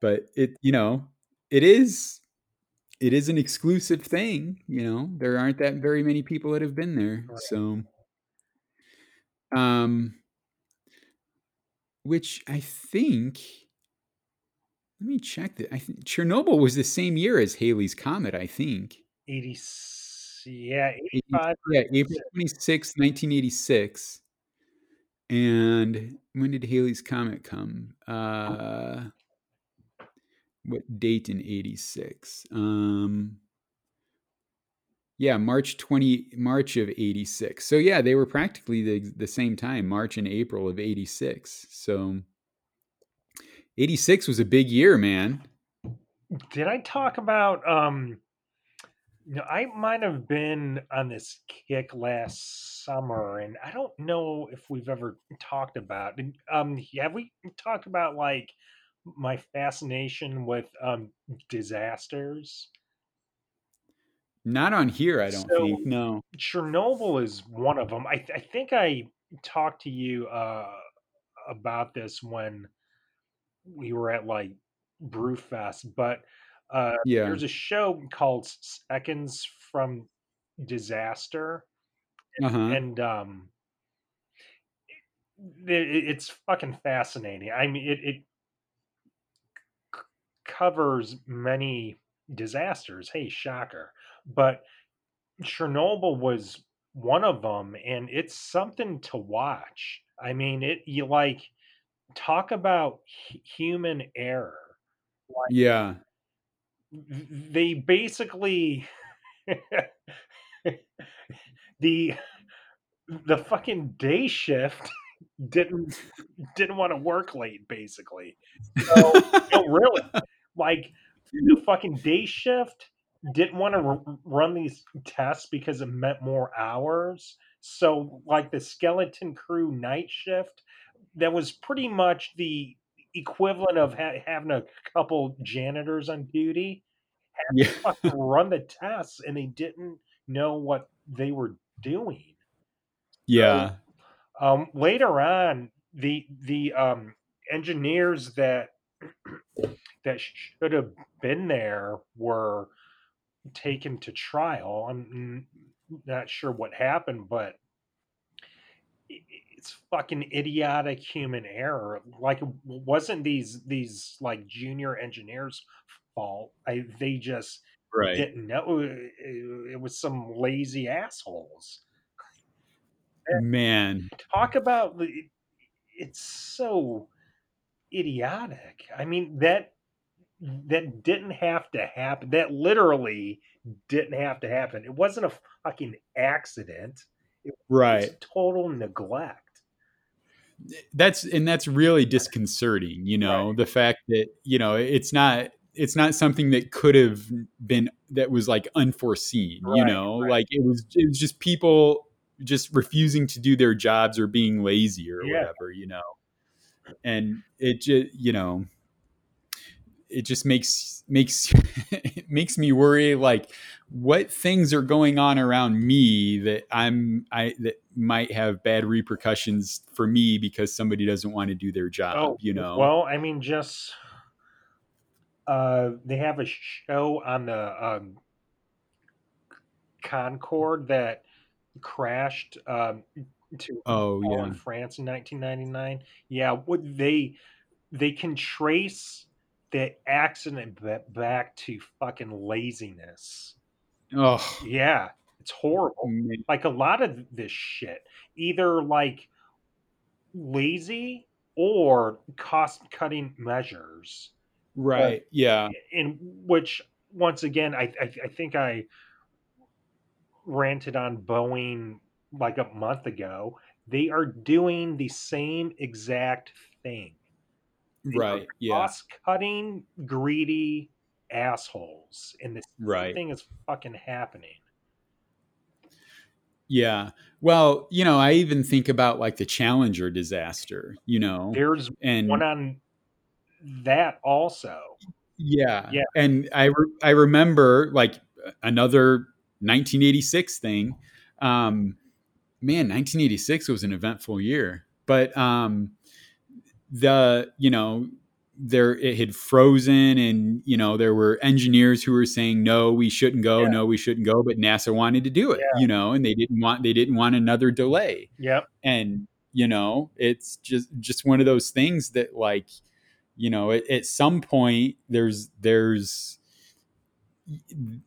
But it you know it is it is an exclusive thing you know? There aren't that very many people that have been there Right. so um which i think let me check that i think chernobyl was the same year as Halley's comet i think. 80, yeah, 85. yeah april 26 1986 and when did Halley's comet come? Uh what date in 86 um yeah march 20 march of 86 so yeah they were practically the, the same time march and april of 86 so 86 was a big year man. Did I talk about um no, I might have been on this kick last summer, and I don't know if we've ever talked about. Um, have we talked about like my fascination with um disasters? not on here i don't So think no Chernobyl is one of them. I, I think I talked to you uh about this when we were at like Brewfest, but uh, yeah there's a show called Seconds from Disaster, uh-huh and um, it, it's fucking fascinating. I mean, it, it c- covers many disasters. Hey, shocker! But Chernobyl was one of them, and it's something to watch. I mean, it you like talk about hu- human error. Like yeah they basically the the fucking day shift didn't didn't want to work late basically. So no really. Like the fucking day shift didn't want to r- run these tests because it meant more hours. So like the skeleton crew night shift that was pretty much the equivalent of ha- having a couple janitors on duty yeah run the tests and they didn't know what they were doing. yeah Um, later on, the the um, engineers that that should have been there were taken to trial. I'm not sure what happened, but it's fucking idiotic human error. Like, it wasn't these these like junior engineers' fault. I they just right didn't know. Uh, it, it was some lazy assholes. man Talk about the- it's so idiotic. I mean that that didn't have to happen. That literally didn't have to happen. It wasn't a fucking accident. It was right total neglect. That's and that's really disconcerting you know Right. the fact that you know it's not it's not something that could have been that was like unforeseen you know right. like it was it was just people just refusing to do their jobs or being lazy or Yeah. whatever, you know. And it just, you know, it just makes makes it makes me worry like what things are going on around me that I'm I that might have bad repercussions for me because somebody doesn't want to do their job, Oh, you know. Well, I mean, just uh, they have a show on the um, Concorde that crashed um, to oh yeah. in France in 1999. Yeah, what they they can trace the accident back to fucking laziness. Oh, Yeah, it's horrible. Like a lot of this shit, either like lazy or cost cutting measures. right. Yeah. in which once again I, I I think I ranted on Boeing like a month ago. They are doing the same exact thing. They Right. Yeah. Cost cutting, greedy assholes, and this Right. thing is fucking happening. Yeah. Well, you know, I even think about like the Challenger disaster, you know, There's and one on that also. yeah. Yeah. And I re- I remember like another 1986 thing. Um man, 1986 was an eventful year. But um the, you know, there it had frozen and you know there were engineers who were saying no we shouldn't go Yeah. no we shouldn't go but nasa wanted to do it Yeah. you know and they didn't want they didn't want another delay Yep. and you know it's just just one of those things that like you know at, at some point there's there's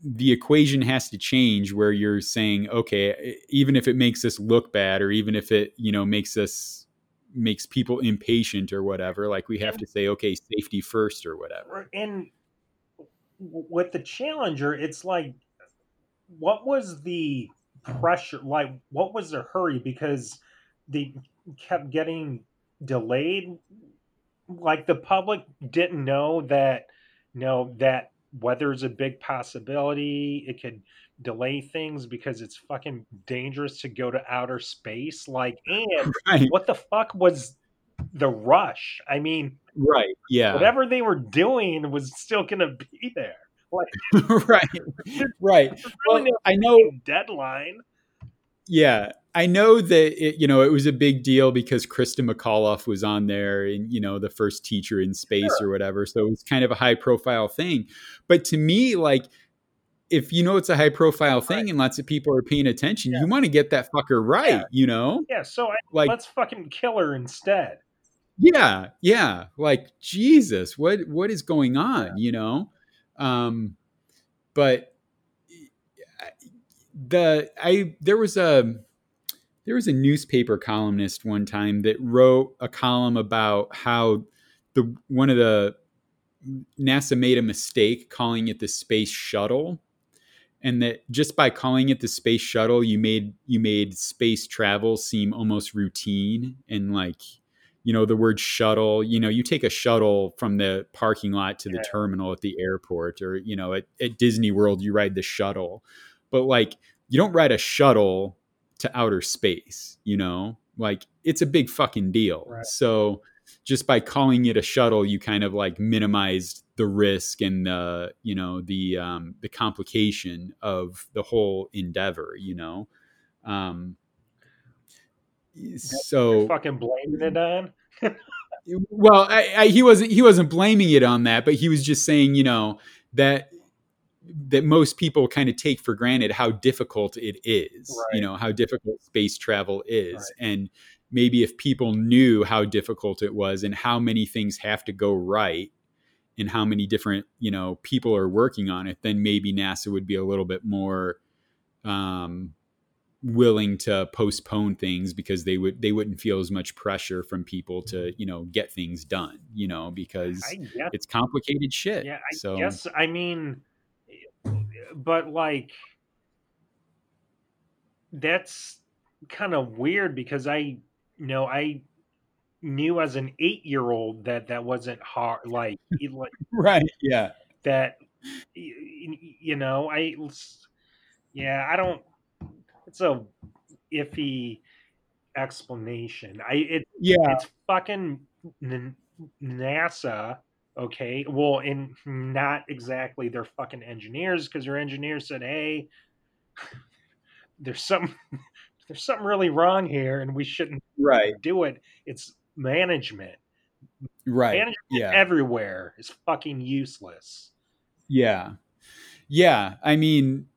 the equation has to change where you're saying okay even if it makes us look bad or even if it you know makes us makes people impatient or whatever like we have mm-hmm. to say okay safety first or whatever. And with the challenger it's like what was the pressure like what was the hurry? Because they kept getting delayed? Like the public didn't know that no that weather's a big possibility it could delay things because it's fucking dangerous to go to outer space like and right what the fuck was the rush i mean right yeah whatever they were doing was still gonna be there. Like right right really well, i know deadline. Yeah, I know that it, you know it was a big deal because Christa McAuliffe was on there, and you know the first teacher in space or whatever. So it was kind of a high profile thing. But to me, like if you know it's a high profile thing Right. and lots of people are paying attention, Yeah. you want to get that fucker right. Yeah. You know, Yeah, so I, like let's fucking kill her instead. yeah, yeah, like Jesus, what what is going on? You know, um, but the I there was a there was a newspaper columnist one time that wrote a column about how the one of the NASA made a mistake calling it the space shuttle and that just by calling it the space shuttle you made you made space travel seem almost routine and like you know the word shuttle you know you take a shuttle from the parking lot to the Yeah. terminal at the airport or you know at, at disney world you ride the shuttle but like you don't ride a shuttle to outer space you know like it's a big fucking deal Right. so just by calling it a shuttle you kind of like minimized the risk and the you know the um the complication of the whole endeavor you know um so fucking blaming it on. well I, I, he wasn't he wasn't blaming it on that but he was just saying you know that that most people kind of take for granted how difficult it is Right. you know how difficult space travel is Right. and maybe if people knew how difficult it was and how many things have to go right and how many different you know people are working on it then maybe nasa would be a little bit more um, willing to postpone things because they would they wouldn't feel as much pressure from people to you know get things done you know because guess it's complicated shit yeah, I so. guess I mean but like that's kind of weird because I you know I knew as an 8-year-old that that wasn't hard like like right yeah that you know I yeah I don't it's a iffy explanation. I it yeah, it's fucking N- NASA. Okay, well, and not exactly their fucking engineers because their engineers said, "Hey, there's some there's something really wrong here, and we shouldn't right, do it." It's management. right, Management yeah, everywhere is fucking useless. yeah, yeah. I mean,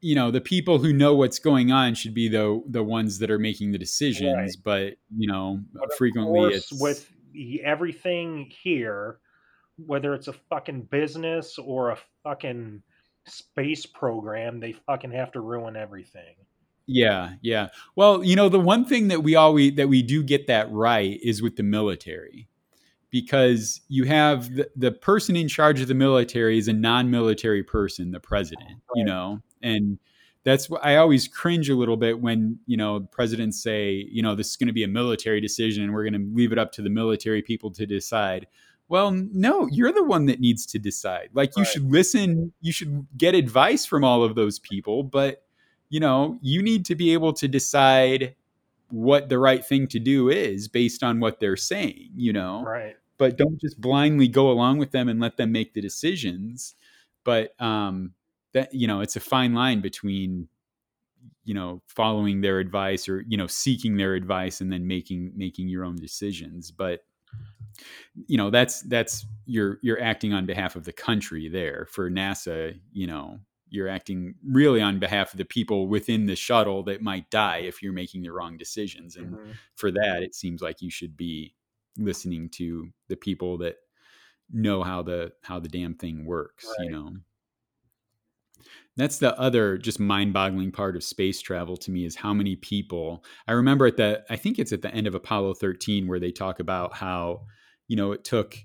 you know, the people who know what's going on should be the the ones that are making the decisions. But you know, But frequently it's with everything here, whether it's a fucking business or a fucking space program, they fucking have to ruin everything. Yeah, yeah. Well, you know, the one thing that we always that we do get that right is with the military. Because you have the, the person in charge of the military is a non-military person, the president, you know. And that's what I always cringe a little bit when, you know, presidents say, you know, this is going to be a military decision and we're going to leave it up to the military people to decide. Well, no, you're the one that needs to decide. Like you Right. should listen, you should get advice from all of those people, but you know, you need to be able to decide what the right thing to do is based on what they're saying, you know. Right. But don't just blindly go along with them and let them make the decisions. But um that you know, it's a fine line between you know, following their advice or you know, seeking their advice and then making making your own decisions. But you know, that's that's you're you're acting on behalf of the country there. For NASA, you know, you're acting really on behalf of the people within the shuttle that might die if you're making the wrong decisions. And Mhm. for that, it seems like you should be listening to the people that know how the how the damn thing works, Right. you know. That's the other just mind-boggling part of space travel to me is how many people. I remember at the I think it's at the end of Apollo 13 where they talk about how, you know, it took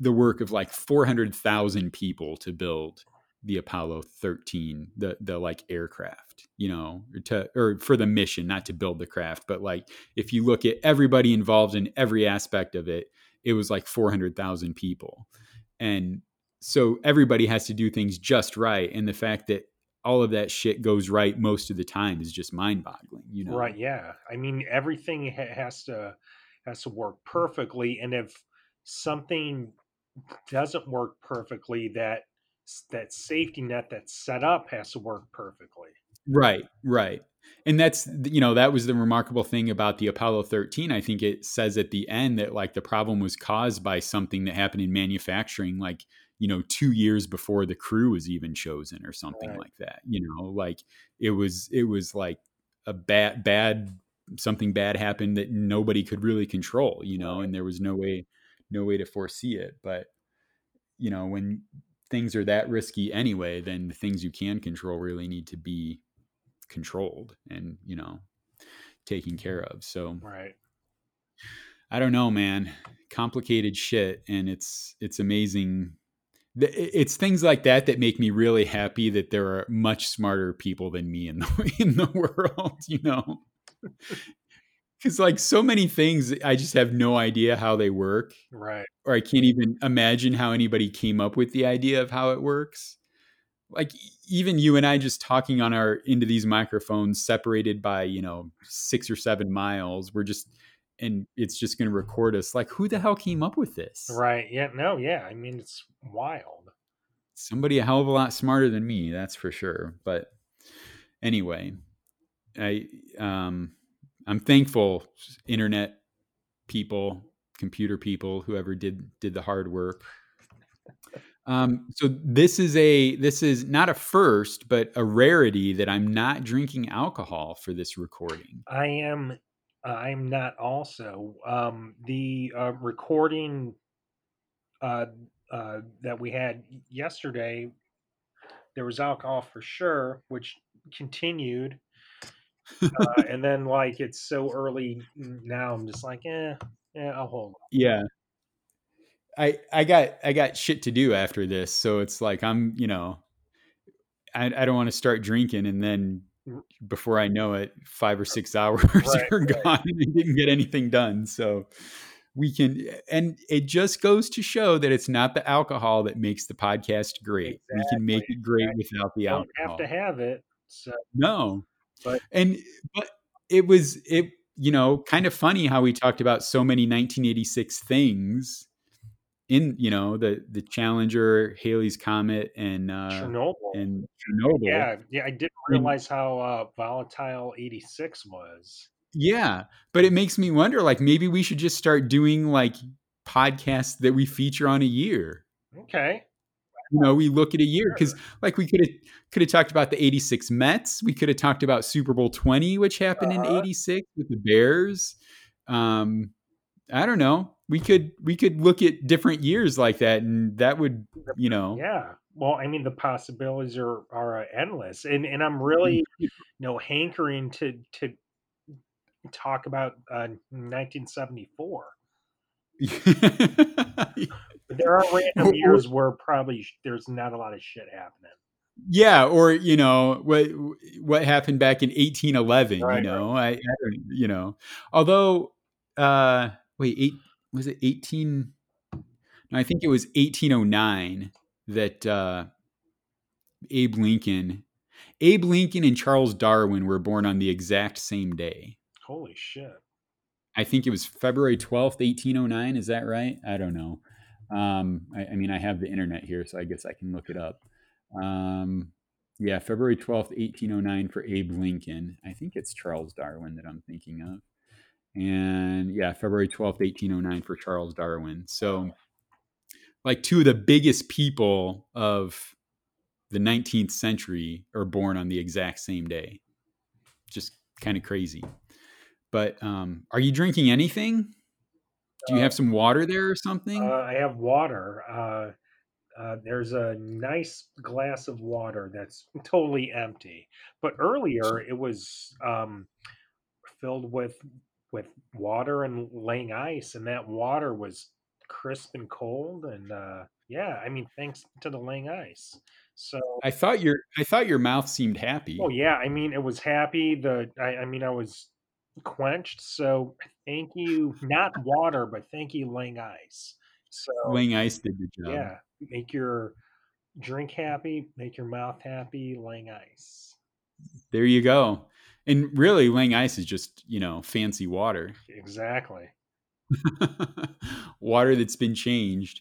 the work of like 400,000 people to build the Apollo 13, the the like aircraft, you know, or to or for the mission, not to build the craft, but like if you look at everybody involved in every aspect of it, it was like 400,000 people. And so everybody has to do things just right and the fact that all of that shit goes right most of the time is just mind-boggling, you know. Right. Yeah. I mean, everything ha- has to has to work perfectly, and if something doesn't work perfectly, that that safety net that's set up has to work perfectly. Right, right. And that's you know that was the remarkable thing about the Apollo 13. I think it says at the end that like the problem was caused by something that happened in manufacturing like you know 2 years before the crew was even chosen or something Right. like that. You know, like it was it was like a bad bad something bad happened that nobody could really control, you know, and there was no way no way to foresee it, but you know, when things are that risky anyway, then the things you can control really need to be controlled and you know taken care of. So Right. i don't know man. Complicated shit and it's it's amazing. It's things like that that make me really happy that there are much smarter people than me in the in the world you know because like so many things i just have no idea how they work Right. or i can't even imagine how anybody came up with the idea of how it works like even you and I just talking on our into these microphones separated by, you know, 6 or 7 miles, we're just and it's just going to record us. Like who the hell came up with this? Right. Yeah. No. Yeah. I mean, it's wild. Somebody a hell of a lot smarter than me, that's for sure. But anyway, I um I'm thankful internet people, computer people, whoever did did the hard work. Um, so this is a this is not a first, but a rarity that I'm not drinking alcohol for this recording. I am. Uh, I'm not also um, the uh, recording uh, uh, that we had yesterday. There was alcohol for sure, which continued, uh, and then like it's so early now. I'm just like, eh, yeah, I'll hold. On. Yeah. I I got I got shit to do after this, so it's like I'm, you know, I, I don't want to start drinking and then before I know it, five or six hours Right, are right. gone and I didn't get anything done. So we can and it just goes to show that it's not the alcohol that makes the podcast great. We can make it great without the alcohol. You don't alcohol. have to have it. So No. But- and but it was it you know kind of funny how we talked about so many 1986 things in you know the the Challenger, Halley's Comet, and uh, Chernobyl. and Chernobyl. Yeah, yeah, I didn't realize how uh, volatile '86 was. Yeah, but it makes me wonder. Like maybe we should just start doing like podcasts that we feature on a year. Okay. You know, we look at a year because, like, we could have could have talked about the '86 Mets. We could have talked about Super Bowl 20, which happened Uh-huh. in '86 with the Bears. Um, I don't know. We could we could look at different years like that, and that would you know. Yeah. Well, I mean, the possibilities are are uh, endless, and and I'm really you know hankering to to talk about uh, 1974. But there are random years where probably there's not a lot of shit happening. yeah, or you know what what happened back in 1811. Right, you know, I, I you know. Although, uh, wait, eight was it 18? No, I think it was 1809 that uh, Abe Lincoln, Abe Lincoln and Charles Darwin were born on the exact same day. Holy shit! I think it was February 12th, 1809. Is that right? I don't know. Um, I, I mean, I have the internet here, so I guess I can look it up. Um, yeah, February 12th, 1809 for Abe Lincoln. I think it's Charles Darwin that I'm thinking of. And yeah, February 12th, 1809 for Charles Darwin. So, like, two of the biggest people of the 19th century are born on the exact same day. Just kind of crazy. But um, are you drinking anything? Do you have some water there or something? Uh, I have water. Uh, uh, there's a nice glass of water that's totally empty. But earlier it was um, filled with with water and laying ice, and that water was crisp and cold. And uh, yeah, I mean, thanks to the laying ice. So, I thought your I thought your mouth seemed happy. oh yeah, I mean, it was happy. The I, I mean, I was quenched. So thank you, not water, but thank you, Lang ice. So Laying ice did the job. yeah, make your drink happy, make your mouth happy, Lang ice. There you go. And really, Lang ice is just you know fancy water, Exactly. water that's been changed.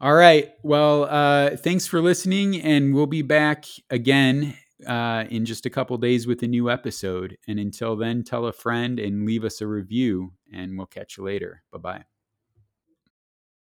All right. Well, uh, thanks for listening, and we'll be back again uh, in just a couple days with a new episode. And until then, tell a friend and leave us a review, and we'll catch you later. Bye bye.